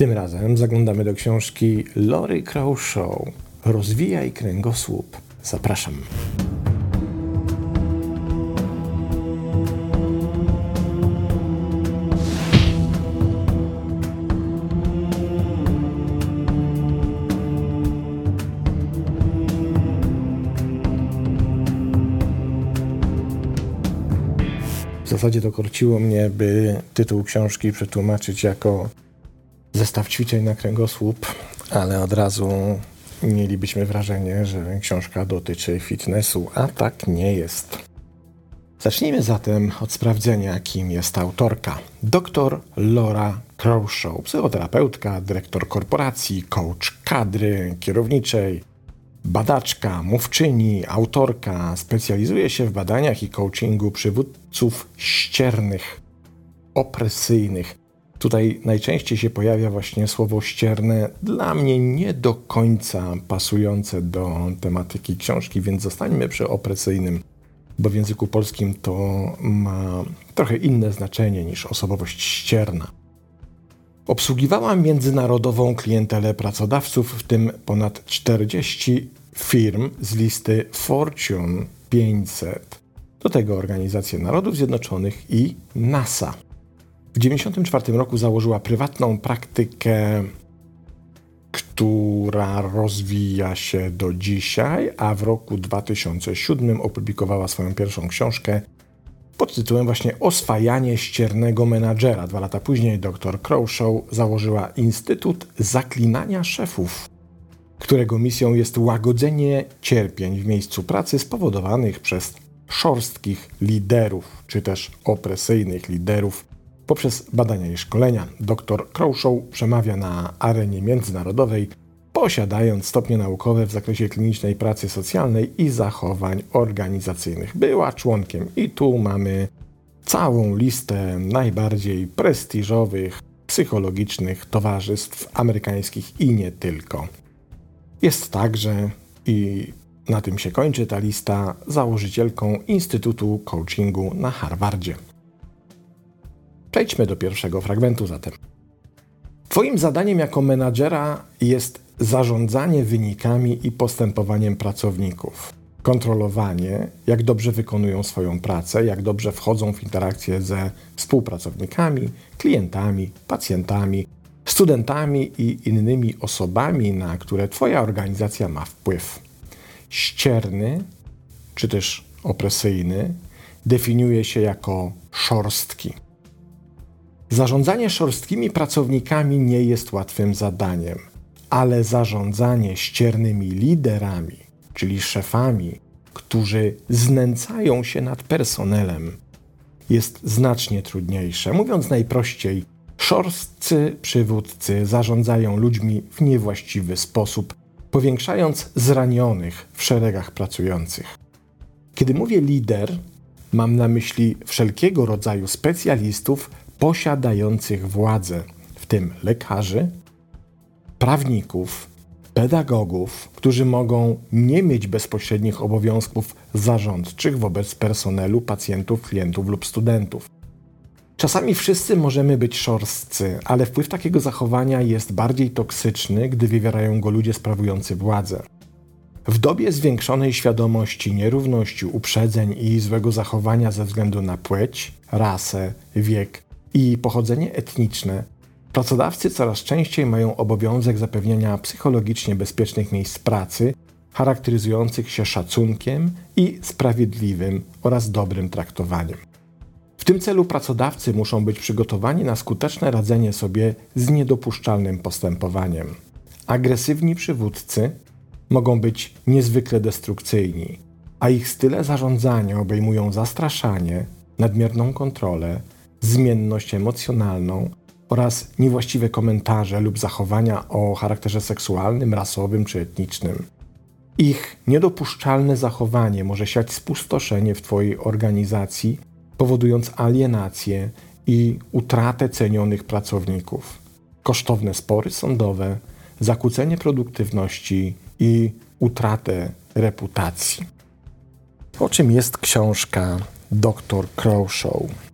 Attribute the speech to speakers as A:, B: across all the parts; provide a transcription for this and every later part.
A: Tym razem zaglądamy do książki Lory Crowshaw Rozwijaj kręgosłup. Zapraszam. W zasadzie to korciło mnie, by tytuł książki przetłumaczyć jako zestaw ćwiczeń na kręgosłup, ale od razu mielibyśmy wrażenie, że książka dotyczy fitnessu, a tak nie jest. Zacznijmy zatem od sprawdzenia, kim jest autorka. Dr Laura Crowshaw, psychoterapeutka, dyrektor korporacji, coach kadry kierowniczej, badaczka, mówczyni, autorka, specjalizuje się w badaniach i coachingu przywódców ściernych, opresyjnych. Tutaj najczęściej się pojawia właśnie słowo ścierne, dla mnie nie do końca pasujące do tematyki książki, więc zostańmy przy opresyjnym, bo w języku polskim to ma trochę inne znaczenie niż osobowość ścierna. Obsługiwała międzynarodową klientelę pracodawców, w tym ponad 40 firm z listy Fortune 500. Do tego Organizację Narodów Zjednoczonych i NASA. W 1994 roku założyła prywatną praktykę, która rozwija się do dzisiaj, a w roku 2007 opublikowała swoją pierwszą książkę pod tytułem właśnie Oswajanie ściernego menadżera. Dwa lata później dr Crowshaw założyła Instytut Zaklinania Szefów, którego misją jest łagodzenie cierpień w miejscu pracy spowodowanych przez szorstkich liderów, czy też opresyjnych liderów poprzez badania i szkolenia. Dr Crowshaw przemawia na arenie międzynarodowej, posiadając stopnie naukowe w zakresie klinicznej pracy socjalnej i zachowań organizacyjnych. Była członkiem i tu mamy całą listę najbardziej prestiżowych, psychologicznych towarzystw amerykańskich i nie tylko. Jest także, i na tym się kończy ta lista, założycielką Instytutu Coachingu na Harvardzie. Przejdźmy do pierwszego fragmentu zatem. Twoim zadaniem jako menadżera jest zarządzanie wynikami i postępowaniem pracowników, kontrolowanie, jak dobrze wykonują swoją pracę, jak dobrze wchodzą w interakcję ze współpracownikami, klientami, pacjentami, studentami i innymi osobami, na które Twoja organizacja ma wpływ. Ścierny, czy też opresyjny, definiuje się jako szorstki. Zarządzanie szorstkimi pracownikami nie jest łatwym zadaniem, ale zarządzanie ściernymi liderami, czyli szefami, którzy znęcają się nad personelem, jest znacznie trudniejsze. Mówiąc najprościej, szorstcy przywódcy zarządzają ludźmi w niewłaściwy sposób, powiększając zranionych w szeregach pracujących. Kiedy mówię lider, mam na myśli wszelkiego rodzaju specjalistów posiadających władzę, w tym lekarzy, prawników, pedagogów, którzy mogą nie mieć bezpośrednich obowiązków zarządczych wobec personelu, pacjentów, klientów lub studentów. Czasami wszyscy możemy być szorstcy, ale wpływ takiego zachowania jest bardziej toksyczny, gdy wywierają go ludzie sprawujący władzę. W dobie zwiększonej świadomości nierówności, uprzedzeń i złego zachowania ze względu na płeć, rasę, wiek i pochodzenie etniczne, pracodawcy coraz częściej mają obowiązek zapewnienia psychologicznie bezpiecznych miejsc pracy, charakteryzujących się szacunkiem i sprawiedliwym oraz dobrym traktowaniem. W tym celu pracodawcy muszą być przygotowani na skuteczne radzenie sobie z niedopuszczalnym postępowaniem. Agresywni przywódcy mogą być niezwykle destrukcyjni, a ich style zarządzania obejmują zastraszanie, nadmierną kontrolę, zmienność emocjonalną oraz niewłaściwe komentarze lub zachowania o charakterze seksualnym, rasowym czy etnicznym. Ich niedopuszczalne zachowanie może siać spustoszenie w Twojej organizacji, powodując alienację i utratę cenionych pracowników, kosztowne spory sądowe, zakłócenie produktywności i utratę reputacji. O czym jest książka Dr. Crowshaw?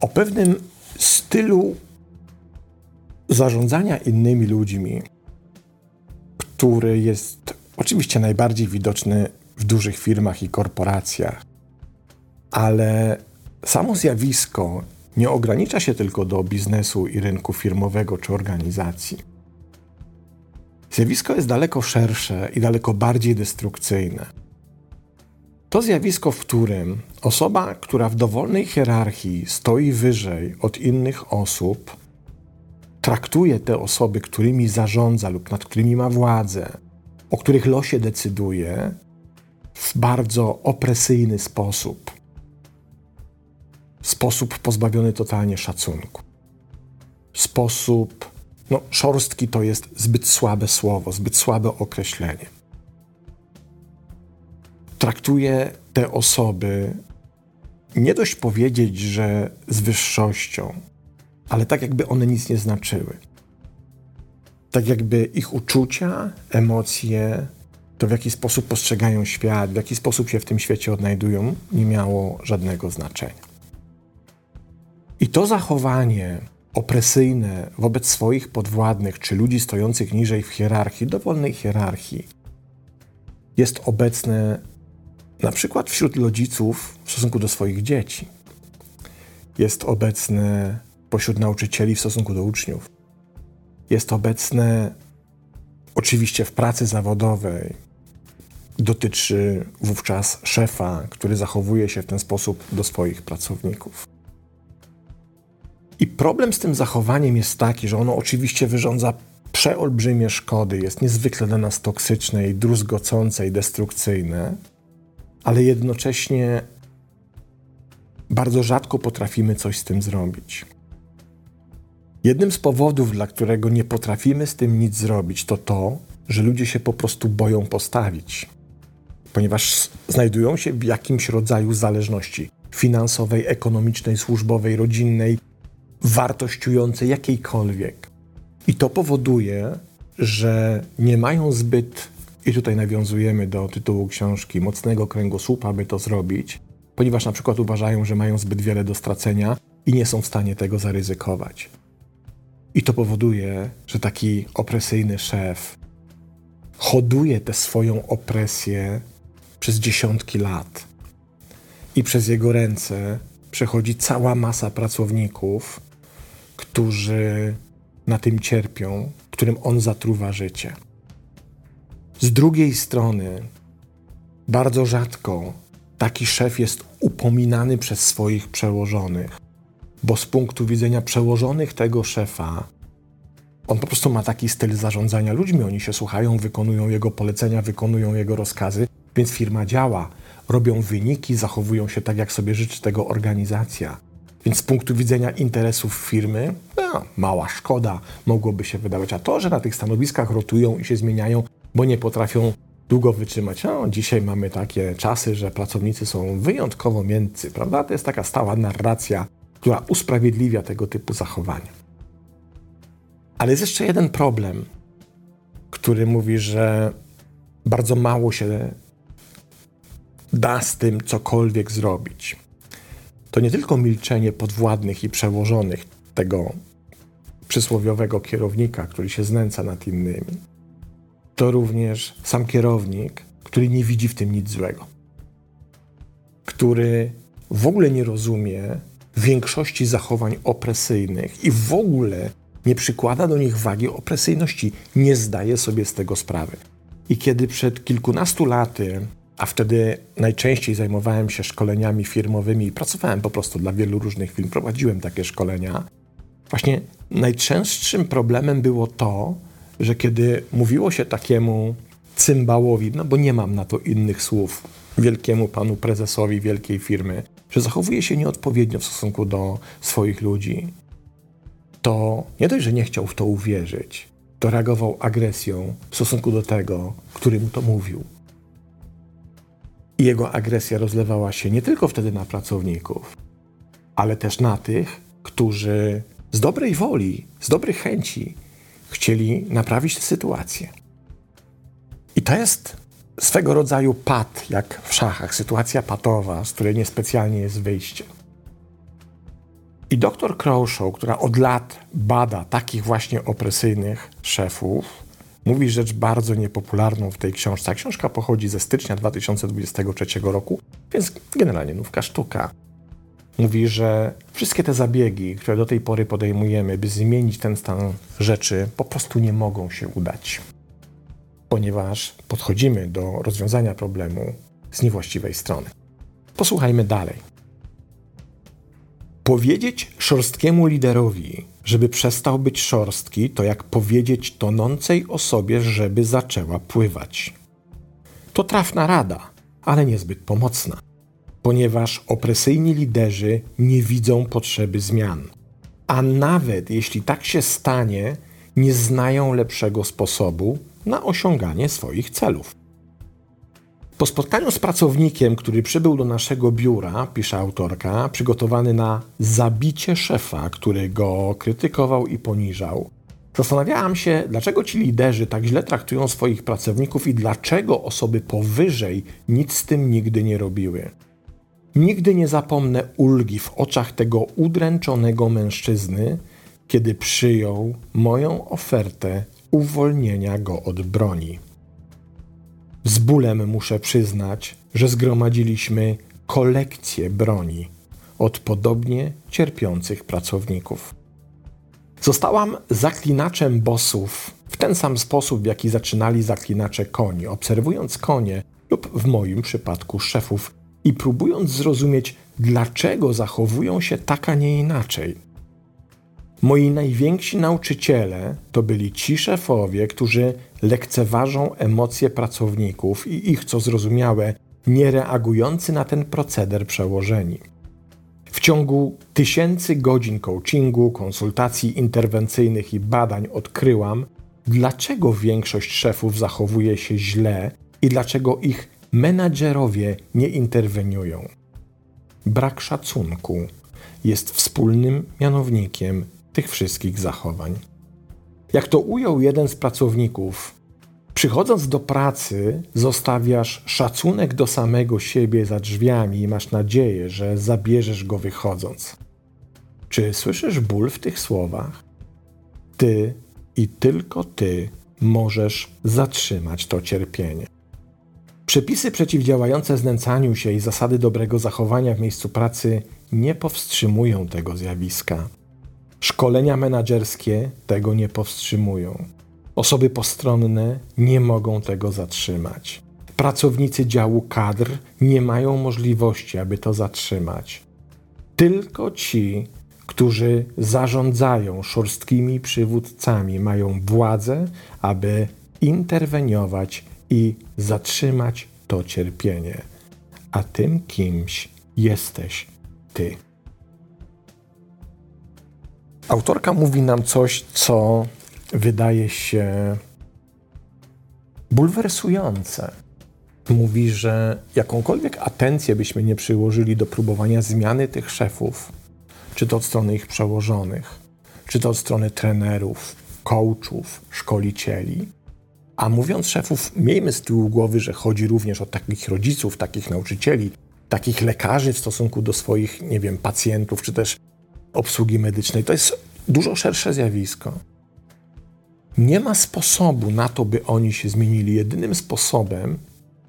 A: O pewnym stylu zarządzania innymi ludźmi, który jest oczywiście najbardziej widoczny w dużych firmach i korporacjach, ale samo zjawisko nie ogranicza się tylko do biznesu i rynku firmowego czy organizacji. Zjawisko jest daleko szersze i daleko bardziej destrukcyjne. To zjawisko, w którym osoba, która w dowolnej hierarchii stoi wyżej od innych osób, traktuje te osoby, którymi zarządza lub nad którymi ma władzę, o których losie decyduje, w bardzo opresyjny sposób. Sposób pozbawiony totalnie szacunku. Sposób, no, szorstki to jest zbyt słabe słowo, zbyt słabe określenie. Traktuje te osoby nie dość powiedzieć, że z wyższością, ale tak jakby one nic nie znaczyły. Tak jakby ich uczucia, emocje, to w jaki sposób postrzegają świat, w jaki sposób się w tym świecie odnajdują, nie miało żadnego znaczenia. I to zachowanie opresyjne wobec swoich podwładnych czy ludzi stojących niżej w hierarchii, dowolnej hierarchii, jest obecne na przykład wśród rodziców w stosunku do swoich dzieci. Jest obecne pośród nauczycieli w stosunku do uczniów. Jest obecne oczywiście w pracy zawodowej. Dotyczy wówczas szefa, który zachowuje się w ten sposób do swoich pracowników. I problem z tym zachowaniem jest taki, że ono oczywiście wyrządza przeolbrzymie szkody, jest niezwykle dla nas toksyczne i druzgocące i destrukcyjne, ale jednocześnie bardzo rzadko potrafimy coś z tym zrobić. Jednym z powodów, dla którego nie potrafimy z tym nic zrobić, to to, że ludzie się po prostu boją postawić, ponieważ znajdują się w jakimś rodzaju zależności finansowej, ekonomicznej, służbowej, rodzinnej, wartościującej, jakiejkolwiek. I to powoduje, że nie mają zbyt, i tutaj nawiązujemy do tytułu książki, mocnego kręgosłupa, by to zrobić, ponieważ na przykład uważają, że mają zbyt wiele do stracenia i nie są w stanie tego zaryzykować. I to powoduje, że taki opresyjny szef hoduje tę swoją opresję przez dziesiątki lat. I przez jego ręce przechodzi cała masa pracowników, którzy na tym cierpią, którym on zatruwa życie. Z drugiej strony, bardzo rzadko taki szef jest upominany przez swoich przełożonych, bo z punktu widzenia przełożonych tego szefa, on po prostu ma taki styl zarządzania ludźmi. Oni się słuchają, wykonują jego polecenia, wykonują jego rozkazy, więc firma działa, robią wyniki, zachowują się tak, jak sobie życzy tego organizacja. Więc z punktu widzenia interesów firmy, no, mała szkoda mogłoby się wydawać. A to, że na tych stanowiskach rotują i się zmieniają, bo nie potrafią długo wytrzymać. No, dzisiaj mamy takie czasy, że pracownicy są wyjątkowo miękcy, prawda? To jest taka stała narracja, która usprawiedliwia tego typu zachowania. Ale jest jeszcze jeden problem, który mówi, że bardzo mało się da z tym cokolwiek zrobić to nie tylko milczenie podwładnych i przełożonych tego przysłowiowego kierownika, który się znęca nad innymi, to również sam kierownik, który nie widzi w tym nic złego, który w ogóle nie rozumie większości zachowań opresyjnych i w ogóle nie przykłada do nich wagi opresyjności, nie zdaje sobie z tego sprawy. I kiedy przed kilkunastu laty a wtedy najczęściej zajmowałem się szkoleniami firmowymi i pracowałem po prostu dla wielu różnych firm, prowadziłem takie szkolenia. Właśnie najczęstszym problemem było to, że kiedy mówiło się takiemu cymbałowi, no bo nie mam na to innych słów, wielkiemu panu prezesowi wielkiej firmy, że zachowuje się nieodpowiednio w stosunku do swoich ludzi, to nie dość, że nie chciał w to uwierzyć, to reagował agresją w stosunku do tego, który mu to mówił. I jego agresja rozlewała się nie tylko wtedy na pracowników, ale też na tych, którzy z dobrej woli, z dobrych chęci chcieli naprawić tę sytuację. I to jest swego rodzaju pad, jak w szachach, sytuacja patowa, z której niespecjalnie jest wyjście. I doktor Crowshaw, która od lat bada takich właśnie opresyjnych szefów, mówi rzecz bardzo niepopularną w tej książce. Książka pochodzi ze stycznia 2023 roku, więc generalnie nówka sztuka. Mówi, że wszystkie te zabiegi, które do tej pory podejmujemy, by zmienić ten stan rzeczy, po prostu nie mogą się udać, ponieważ podchodzimy do rozwiązania problemu z niewłaściwej strony. Posłuchajmy dalej. Powiedzieć szorstkiemu liderowi, żeby przestał być szorstki, to jak powiedzieć tonącej osobie, żeby zaczęła pływać. To trafna rada, ale niezbyt pomocna, ponieważ opresyjni liderzy nie widzą potrzeby zmian. A nawet jeśli tak się stanie, nie znają lepszego sposobu na osiąganie swoich celów. Po spotkaniu z pracownikiem, który przybył do naszego biura, pisze autorka, przygotowany na zabicie szefa, który go krytykował i poniżał, zastanawiałam się, dlaczego ci liderzy tak źle traktują swoich pracowników i dlaczego osoby powyżej nic z tym nigdy nie robiły. Nigdy nie zapomnę ulgi w oczach tego udręczonego mężczyzny, kiedy przyjął moją ofertę uwolnienia go od broni. Z bólem muszę przyznać, że zgromadziliśmy kolekcję broni od podobnie cierpiących pracowników. Zostałam zaklinaczem bossów w ten sam sposób, w jaki zaczynali zaklinacze koni, obserwując konie lub w moim przypadku szefów i próbując zrozumieć, dlaczego zachowują się tak, a nie inaczej. Moi najwięksi nauczyciele to byli ci szefowie, którzy lekceważą emocje pracowników i ich, co zrozumiałe, nie reagujący na ten proceder przełożeni. W ciągu tysięcy godzin coachingu, konsultacji interwencyjnych i badań odkryłam, dlaczego większość szefów zachowuje się źle i dlaczego ich menadżerowie nie interweniują. Brak szacunku jest wspólnym mianownikiem tych wszystkich zachowań. Jak to ujął jeden z pracowników, przychodząc do pracy, zostawiasz szacunek do samego siebie za drzwiami i masz nadzieję, że zabierzesz go wychodząc. Czy słyszysz ból w tych słowach? Ty i tylko ty możesz zatrzymać to cierpienie. Przepisy przeciwdziałające znęcaniu się i zasady dobrego zachowania w miejscu pracy nie powstrzymują tego zjawiska. Szkolenia menedżerskie tego nie powstrzymują. Osoby postronne nie mogą tego zatrzymać. Pracownicy działu kadr nie mają możliwości, aby to zatrzymać. Tylko ci, którzy zarządzają szorstkimi przywódcami, mają władzę, aby interweniować i zatrzymać to cierpienie. A tym kimś jesteś ty. Autorka mówi nam coś, co wydaje się bulwersujące. Mówi, że jakąkolwiek atencję byśmy nie przyłożyli do próbowania zmiany tych szefów, czy to od strony ich przełożonych, czy to od strony trenerów, coachów, szkolicieli. A mówiąc szefów, miejmy z tyłu głowy, że chodzi również o takich rodziców, takich nauczycieli, takich lekarzy w stosunku do swoich, nie wiem, pacjentów, czy też obsługi medycznej. To jest dużo szersze zjawisko. Nie ma sposobu na to, by oni się zmienili. Jedynym sposobem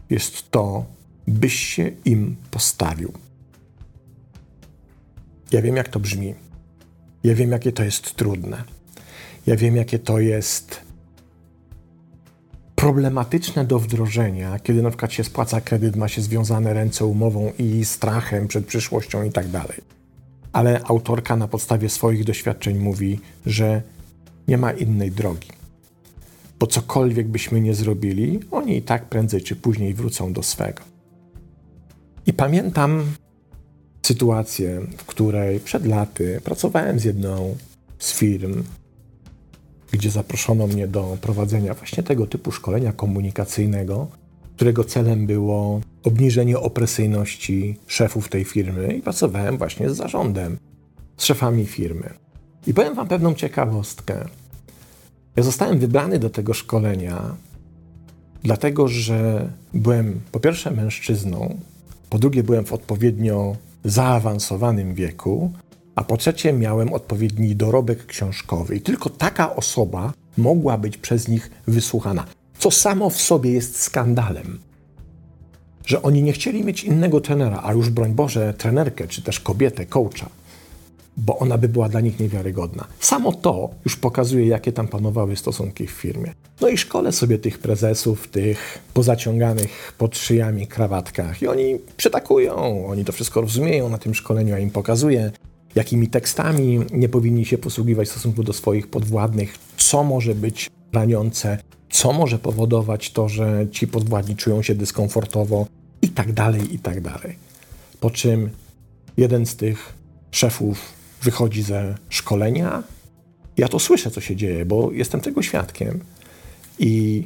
A: jest to, byś się im postawił. Ja wiem, jak to brzmi. Ja wiem, jakie to jest trudne. Ja wiem, jakie to jest problematyczne do wdrożenia, kiedy na przykład się spłaca kredyt, ma się związane ręce umową i strachem przed przyszłością i tak dalej ale autorka na podstawie swoich doświadczeń mówi, że nie ma innej drogi. Bo cokolwiek byśmy nie zrobili, oni i tak prędzej czy później wrócą do swego. I pamiętam sytuację, w której przed laty pracowałem z jedną z firm, gdzie zaproszono mnie do prowadzenia właśnie tego typu szkolenia komunikacyjnego, którego celem było obniżenie opresyjności szefów tej firmy i pracowałem właśnie z zarządem, z szefami firmy. I powiem Wam pewną ciekawostkę. Ja zostałem wybrany do tego szkolenia, dlatego że byłem po pierwsze mężczyzną, po drugie byłem w odpowiednio zaawansowanym wieku A po trzecie, miałem odpowiedni dorobek książkowy. I tylko taka osoba mogła być przez nich wysłuchana. Co samo w sobie jest skandalem. Że oni nie chcieli mieć innego trenera, a już broń Boże, trenerkę, czy też kobietę, coacha bo ona by była dla nich niewiarygodna. Samo to już pokazuje, jakie tam panowały stosunki w firmie. No i szkole sobie tych prezesów, tych pozaciąganych pod szyjami krawatkach i oni przytakują, oni to wszystko rozumieją na tym szkoleniu, ja im pokazuję, jakimi tekstami nie powinni się posługiwać w stosunku do swoich podwładnych, co może być raniące, co może powodować to, że ci podwładni czują się dyskomfortowo i tak dalej, i tak dalej. Po czym jeden z tych szefów wychodzi ze szkolenia. Ja to słyszę, co się dzieje, bo jestem tego świadkiem. I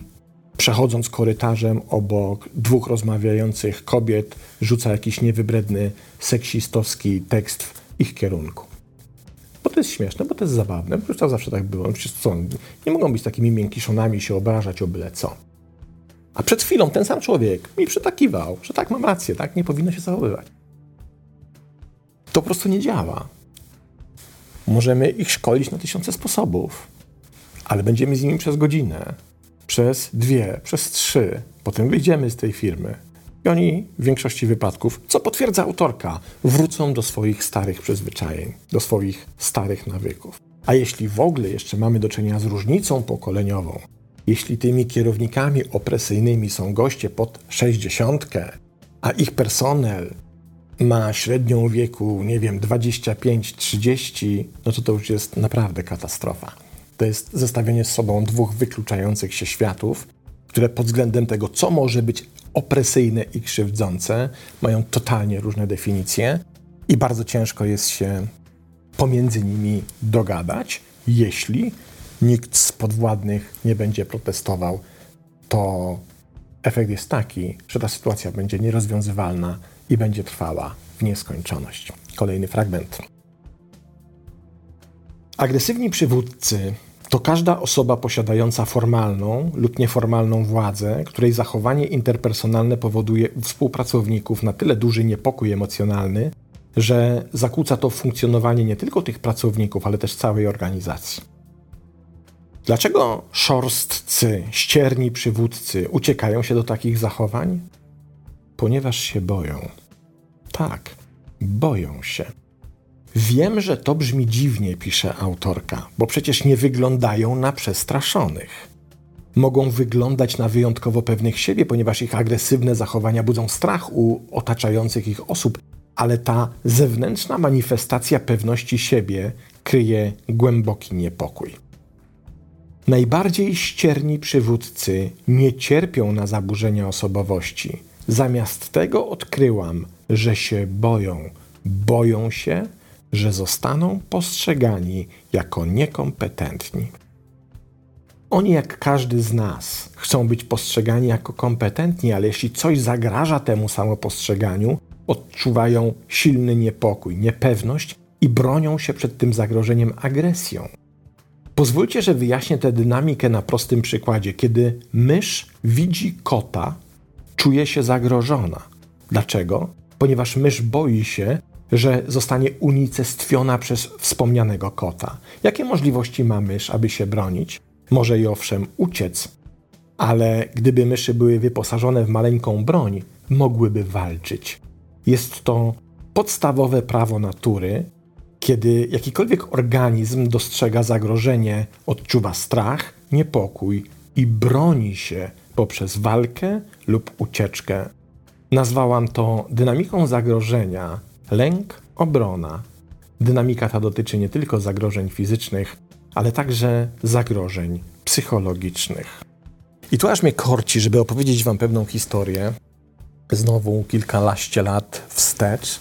A: przechodząc korytarzem obok dwóch rozmawiających kobiet, rzuca jakiś niewybredny, seksistowski tekst ich kierunku. Bo to jest śmieszne, bo to jest zabawne, bo to zawsze tak było. Przecież co, nie mogą być takimi miękiszonami się obrażać o byle co. A przed chwilą ten sam człowiek mi przytakiwał, że tak mam rację, tak nie powinno się zachowywać. To po prostu nie działa. Możemy ich szkolić na tysiące sposobów, ale będziemy z nimi przez godzinę, przez dwie, przez trzy. Potem wyjdziemy z tej firmy i oni w większości wypadków, co potwierdza autorka, wrócą do swoich starych przyzwyczajeń, do swoich starych nawyków. A jeśli w ogóle jeszcze mamy do czynienia z różnicą pokoleniową, jeśli tymi kierownikami opresyjnymi są goście pod sześćdziesiątkę, a ich personel ma średnią wieku, nie wiem, 25-30, no to to już jest naprawdę katastrofa. To jest zestawienie z sobą dwóch wykluczających się światów, które pod względem tego, co może być opresyjne i krzywdzące, mają totalnie różne definicje i bardzo ciężko jest się pomiędzy nimi dogadać, jeśli nikt z podwładnych nie będzie protestował, to efekt jest taki, że ta sytuacja będzie nierozwiązywalna i będzie trwała w nieskończoność. Kolejny fragment. Agresywni przywódcy to każda osoba posiadająca formalną lub nieformalną władzę, której zachowanie interpersonalne powoduje u współpracowników na tyle duży niepokój emocjonalny, że zakłóca to funkcjonowanie nie tylko tych pracowników, ale też całej organizacji. Dlaczego szorstcy, ścierni przywódcy uciekają się do takich zachowań? Ponieważ się boją. Tak, boją się. Wiem, że to brzmi dziwnie, pisze autorka, bo przecież nie wyglądają na przestraszonych. Mogą wyglądać na wyjątkowo pewnych siebie, ponieważ ich agresywne zachowania budzą strach u otaczających ich osób, ale ta zewnętrzna manifestacja pewności siebie kryje głęboki niepokój. Najbardziej ścierni przywódcy nie cierpią na zaburzenia osobowości. Zamiast tego odkryłam, że się boją. Boją się, że zostaną postrzegani jako niekompetentni. Oni, jak każdy z nas, chcą być postrzegani jako kompetentni, ale jeśli coś zagraża temu samopostrzeganiu, odczuwają silny niepokój, niepewność i bronią się przed tym zagrożeniem agresją. Pozwólcie, że wyjaśnię tę dynamikę na prostym przykładzie. Kiedy mysz widzi kota, czuje się zagrożona. Dlaczego? Ponieważ mysz boi się, że zostanie unicestwiona przez wspomnianego kota. Jakie możliwości ma mysz, aby się bronić? Może i owszem uciec, ale gdyby myszy były wyposażone w maleńką broń, mogłyby walczyć. Jest to podstawowe prawo natury, kiedy jakikolwiek organizm dostrzega zagrożenie, odczuwa strach, niepokój i broni się poprzez walkę lub ucieczkę. Nazwałam to dynamiką zagrożenia lęk, obrona. Dynamika ta dotyczy nie tylko zagrożeń fizycznych, ale także zagrożeń psychologicznych. I tu aż mnie korci, żeby opowiedzieć Wam pewną historię. Znowu kilkanaście lat wstecz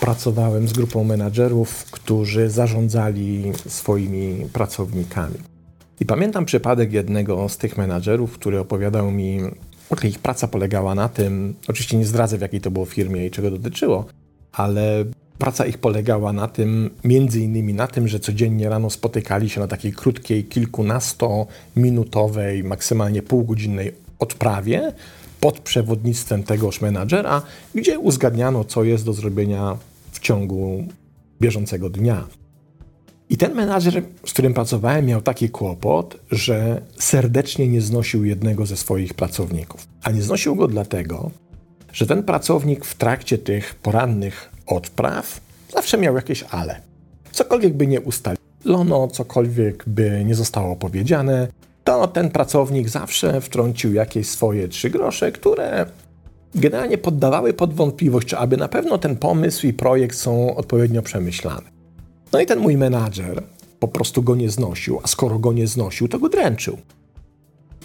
A: pracowałem z grupą menadżerów, którzy zarządzali swoimi pracownikami. I pamiętam przypadek jednego z tych menadżerów, który opowiadał mi, ok, ich praca polegała na tym, oczywiście nie zdradzę w jakiej to było firmie i czego dotyczyło, ale praca ich polegała na tym, między innymi na tym, że codziennie rano spotykali się na takiej krótkiej, kilkunastominutowej, maksymalnie półgodzinnej odprawie pod przewodnictwem tegoż menadżera, gdzie uzgadniano, co jest do zrobienia w ciągu bieżącego dnia. I ten menadżer, z którym pracowałem, miał taki kłopot, że serdecznie nie znosił jednego ze swoich pracowników. A nie znosił go dlatego, że ten pracownik w trakcie tych porannych odpraw zawsze miał jakieś ale. Cokolwiek by nie ustalono, cokolwiek by nie zostało powiedziane, to ten pracownik zawsze wtrącił jakieś swoje trzy grosze, które generalnie poddawały pod wątpliwość, czy aby na pewno ten pomysł i projekt są odpowiednio przemyślane. No i ten mój menadżer po prostu go nie znosił, a skoro go nie znosił, to go dręczył.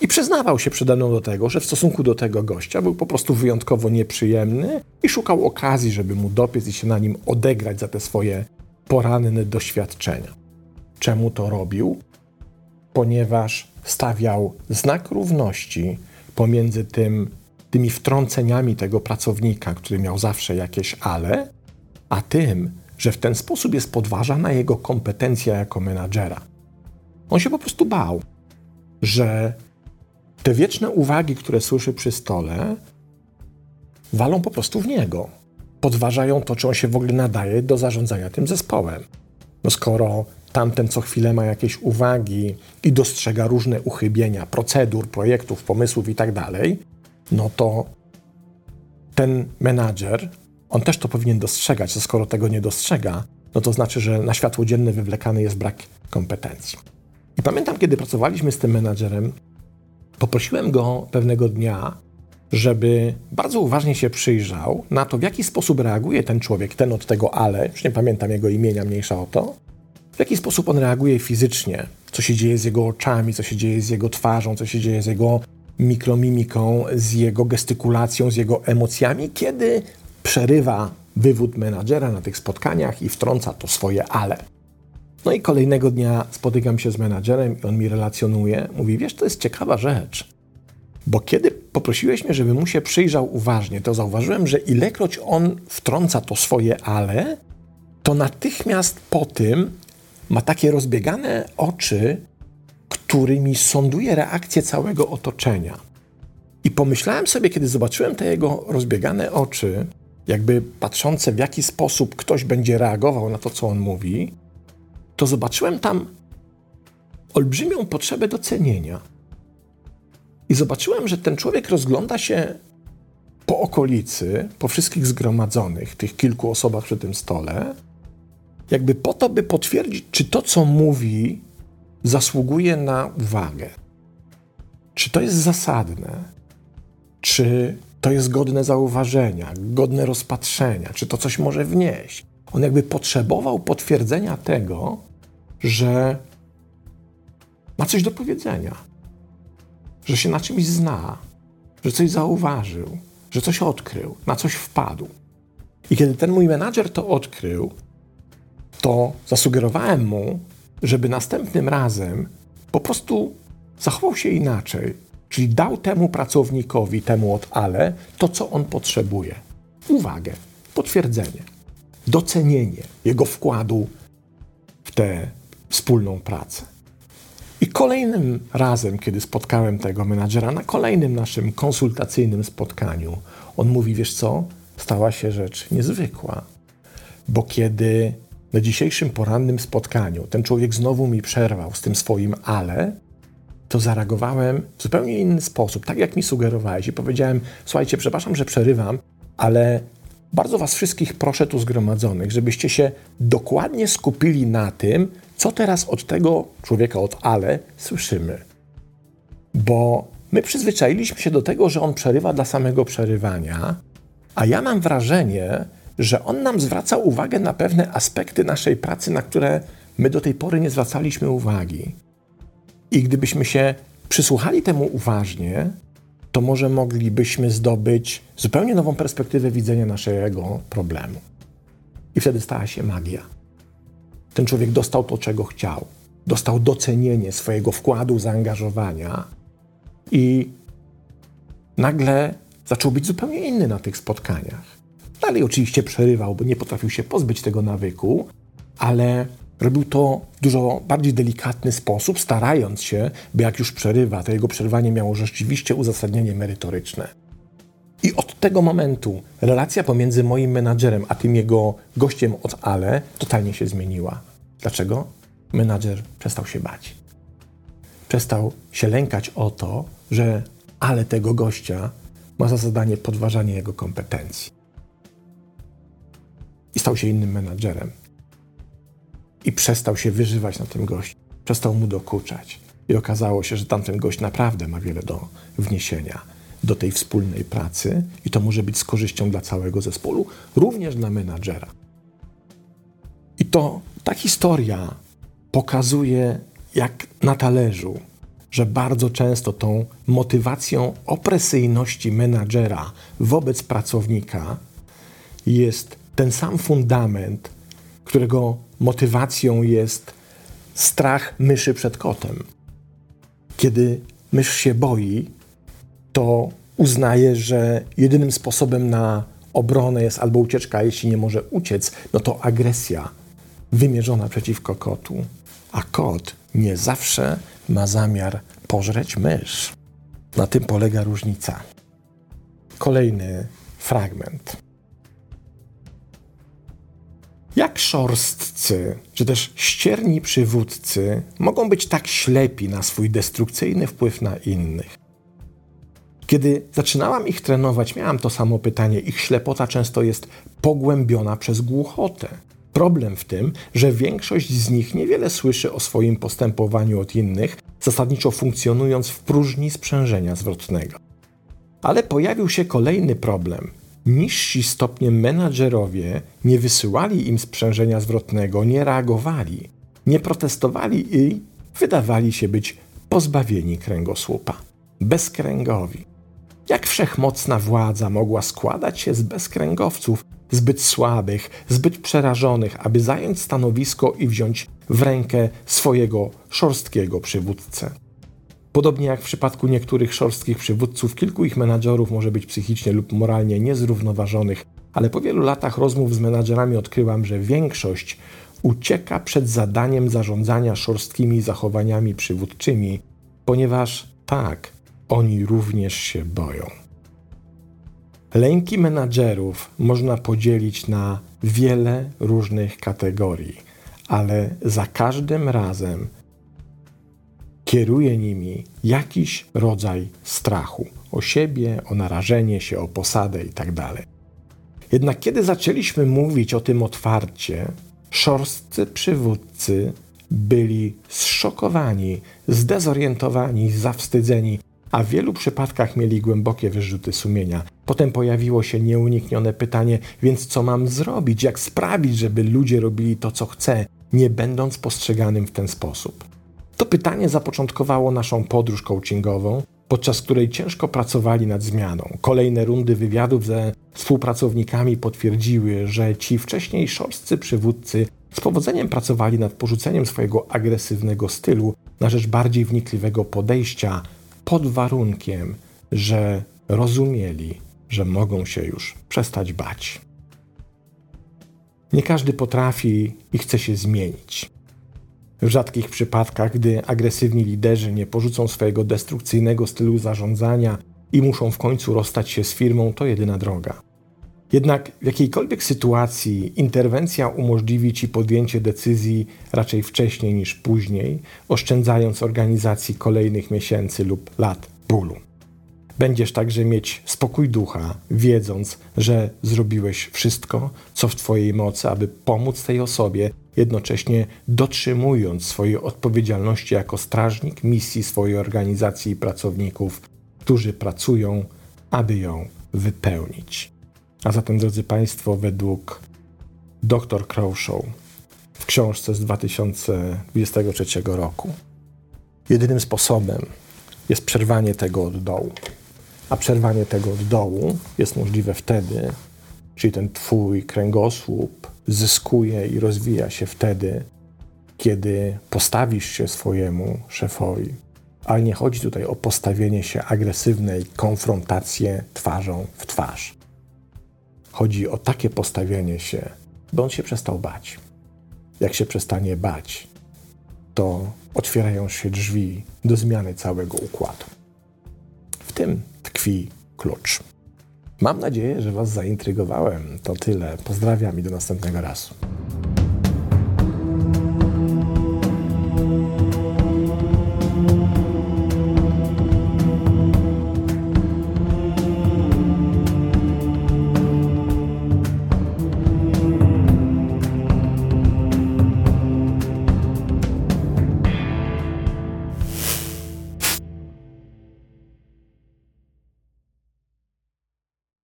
A: I przyznawał się przede mną do tego, że w stosunku do tego gościa był po prostu wyjątkowo nieprzyjemny i szukał okazji, żeby mu dopiec i się na nim odegrać za te swoje poranne doświadczenia. Czemu to robił? Ponieważ stawiał znak równości pomiędzy tym, tymi wtrąceniami tego pracownika, który miał zawsze jakieś ale, a tym, że w ten sposób jest podważana jego kompetencja jako menadżera. On się po prostu bał, że te wieczne uwagi, które słyszy przy stole, walą po prostu w niego. Podważają to, czy on się w ogóle nadaje do zarządzania tym zespołem. No skoro tamten co chwilę ma jakieś uwagi i dostrzega różne uchybienia procedur, projektów, pomysłów itd., tak no to ten menadżer, on też to powinien dostrzegać, a skoro tego nie dostrzega, no to znaczy, że na światło dzienne wywlekany jest brak kompetencji. I pamiętam, kiedy pracowaliśmy z tym menadżerem, poprosiłem go pewnego dnia, żeby bardzo uważnie się przyjrzał na to, w jaki sposób reaguje ten człowiek, ten od tego ale, już nie pamiętam jego imienia, mniejsza o to, w jaki sposób on reaguje fizycznie, co się dzieje z jego oczami, co się dzieje z jego twarzą, co się dzieje z jego mikromimiką, z jego gestykulacją, z jego emocjami, kiedy przerywa wywód menadżera na tych spotkaniach i wtrąca to swoje ale. No i kolejnego dnia spotykam się z menadżerem i on mi relacjonuje, mówi, wiesz, to jest ciekawa rzecz, bo kiedy poprosiłeś mnie, żebym mu się przyjrzał uważnie, to zauważyłem, że ilekroć on wtrąca to swoje ale, to natychmiast po tym ma takie rozbiegane oczy, którymi sąduje reakcję całego otoczenia. I pomyślałem sobie, kiedy zobaczyłem te jego rozbiegane oczy, jakby patrzące w jaki sposób ktoś będzie reagował na to, co on mówi, to zobaczyłem tam olbrzymią potrzebę docenienia. I zobaczyłem, że ten człowiek rozgląda się po okolicy, po wszystkich zgromadzonych, tych kilku osobach przy tym stole, jakby po to, by potwierdzić, czy to, co mówi, zasługuje na uwagę. Czy to jest zasadne? Czy to jest godne zauważenia, godne rozpatrzenia? Czy to coś może wnieść? On jakby potrzebował potwierdzenia tego, że ma coś do powiedzenia, że się na czymś zna, że coś zauważył, że coś odkrył, na coś wpadł. I kiedy ten mój menadżer to odkrył, to zasugerowałem mu, żeby następnym razem po prostu zachował się inaczej, czyli dał temu pracownikowi, temu od ale, to co on potrzebuje. Uwagę, potwierdzenie, docenienie jego wkładu w tę wspólną pracę. I kolejnym razem, kiedy spotkałem tego menadżera, na kolejnym naszym konsultacyjnym spotkaniu, on mówi: Wiesz co, stała się rzecz niezwykła, bo kiedy na dzisiejszym porannym spotkaniu ten człowiek znowu mi przerwał z tym swoim ale, to zareagowałem w zupełnie inny sposób, tak jak mi sugerowałeś i powiedziałem, słuchajcie, przepraszam, że przerywam, ale bardzo was wszystkich proszę tu zgromadzonych, żebyście się dokładnie skupili na tym, co teraz od tego człowieka, od ale, słyszymy. Bo my przyzwyczailiśmy się do tego, że on przerywa dla samego przerywania, a ja mam wrażenie, że on nam zwraca uwagę na pewne aspekty naszej pracy, na które my do tej pory nie zwracaliśmy uwagi. I gdybyśmy się przysłuchali temu uważnie, to może moglibyśmy zdobyć zupełnie nową perspektywę widzenia naszego problemu. I wtedy stała się magia. Ten człowiek dostał to, czego chciał. Dostał docenienie swojego wkładu, zaangażowania i nagle zaczął być zupełnie inny na tych spotkaniach. Dalej oczywiście przerywał, bo nie potrafił się pozbyć tego nawyku, ale robił to w dużo bardziej delikatny sposób, starając się, by jak już przerywa, to jego przerywanie miało rzeczywiście uzasadnienie merytoryczne. I od tego momentu relacja pomiędzy moim menadżerem a tym jego gościem od Ale totalnie się zmieniła. Dlaczego? Menadżer przestał się bać. Przestał się lękać o to, że Ale tego gościa ma za zadanie podważanie jego kompetencji. I stał się innym menadżerem. I przestał się wyżywać na tym gościu. Przestał mu dokuczać. I okazało się, że tamten gość naprawdę ma wiele do wniesienia do tej wspólnej pracy i to może być z korzyścią dla całego zespołu, również dla menadżera. I to ta historia pokazuje, jak na talerzu, że bardzo często tą motywacją opresyjności menadżera wobec pracownika jest ten sam fundament, którego motywacją jest strach myszy przed kotem. Kiedy mysz się boi, to uznaje, że jedynym sposobem na obronę jest albo ucieczka, a jeśli nie może uciec, no to agresja wymierzona przeciwko kotu. A kot nie zawsze ma zamiar pożreć mysz. Na tym polega różnica. Kolejny fragment. Jak szorstcy, czy też ścierni przywódcy mogą być tak ślepi na swój destrukcyjny wpływ na innych? Kiedy zaczynałam ich trenować, miałam to samo pytanie. Ich ślepota często jest pogłębiona przez głuchotę. Problem w tym, że większość z nich niewiele słyszy o swoim postępowaniu od innych, zasadniczo funkcjonując w próżni sprzężenia zwrotnego. Ale pojawił się kolejny problem. Niżsi stopniem menadżerowie nie wysyłali im sprzężenia zwrotnego, nie reagowali, nie protestowali i wydawali się być pozbawieni kręgosłupa. Bezkręgowi. Jak wszechmocna władza mogła składać się z bezkręgowców, zbyt słabych, zbyt przerażonych, aby zająć stanowisko i wziąć w rękę swojego szorstkiego przywódcę? Podobnie jak w przypadku niektórych szorstkich przywódców, kilku ich menadżerów może być psychicznie lub moralnie niezrównoważonych, ale po wielu latach rozmów z menadżerami odkryłam, że większość ucieka przed zadaniem zarządzania szorstkimi zachowaniami przywódczymi, ponieważ tak, oni również się boją. Lęki menadżerów można podzielić na wiele różnych kategorii, ale za każdym razem kieruje nimi jakiś rodzaj strachu o siebie, o narażenie się, o posadę itd. Tak Jednak kiedy zaczęliśmy mówić o tym otwarcie, szorstcy przywódcy byli zszokowani, zdezorientowani, zawstydzeni a w wielu przypadkach mieli głębokie wyrzuty sumienia. Potem pojawiło się nieuniknione pytanie, więc co mam zrobić, jak sprawić, żeby ludzie robili to, co chcę, nie będąc postrzeganym w ten sposób? To pytanie zapoczątkowało naszą podróż coachingową, podczas której ciężko pracowali nad zmianą. Kolejne rundy wywiadów ze współpracownikami potwierdziły, że ci wcześniej szorstcy przywódcy z powodzeniem pracowali nad porzuceniem swojego agresywnego stylu na rzecz bardziej wnikliwego podejścia, pod warunkiem, że rozumieli, że mogą się już przestać bać. Nie każdy potrafi i chce się zmienić. W rzadkich przypadkach, gdy agresywni liderzy nie porzucą swojego destrukcyjnego stylu zarządzania i muszą w końcu rozstać się z firmą, to jedyna droga. Jednak w jakiejkolwiek sytuacji interwencja umożliwi ci podjęcie decyzji raczej wcześniej niż później, oszczędzając organizacji kolejnych miesięcy lub lat bólu. Będziesz także mieć spokój ducha, wiedząc, że zrobiłeś wszystko, co w Twojej mocy, aby pomóc tej osobie, jednocześnie dotrzymując swojej odpowiedzialności jako strażnik misji swojej organizacji i pracowników, którzy pracują, aby ją wypełnić. A zatem, drodzy Państwo, według dr Crowshaw w książce z 2023 roku, jedynym sposobem jest przerwanie tego od dołu. A przerwanie tego od dołu jest możliwe wtedy, czyli ten Twój kręgosłup zyskuje i rozwija się wtedy, kiedy postawisz się swojemu szefowi. Ale nie chodzi tutaj o postawienie się agresywnej konfrontację twarzą w twarz. Chodzi o takie postawienie się, by on się przestał bać. Jak się przestanie bać, to otwierają się drzwi do zmiany całego układu. W tym tkwi klucz. Mam nadzieję, że Was zaintrygowałem. To tyle. Pozdrawiam i do następnego razu.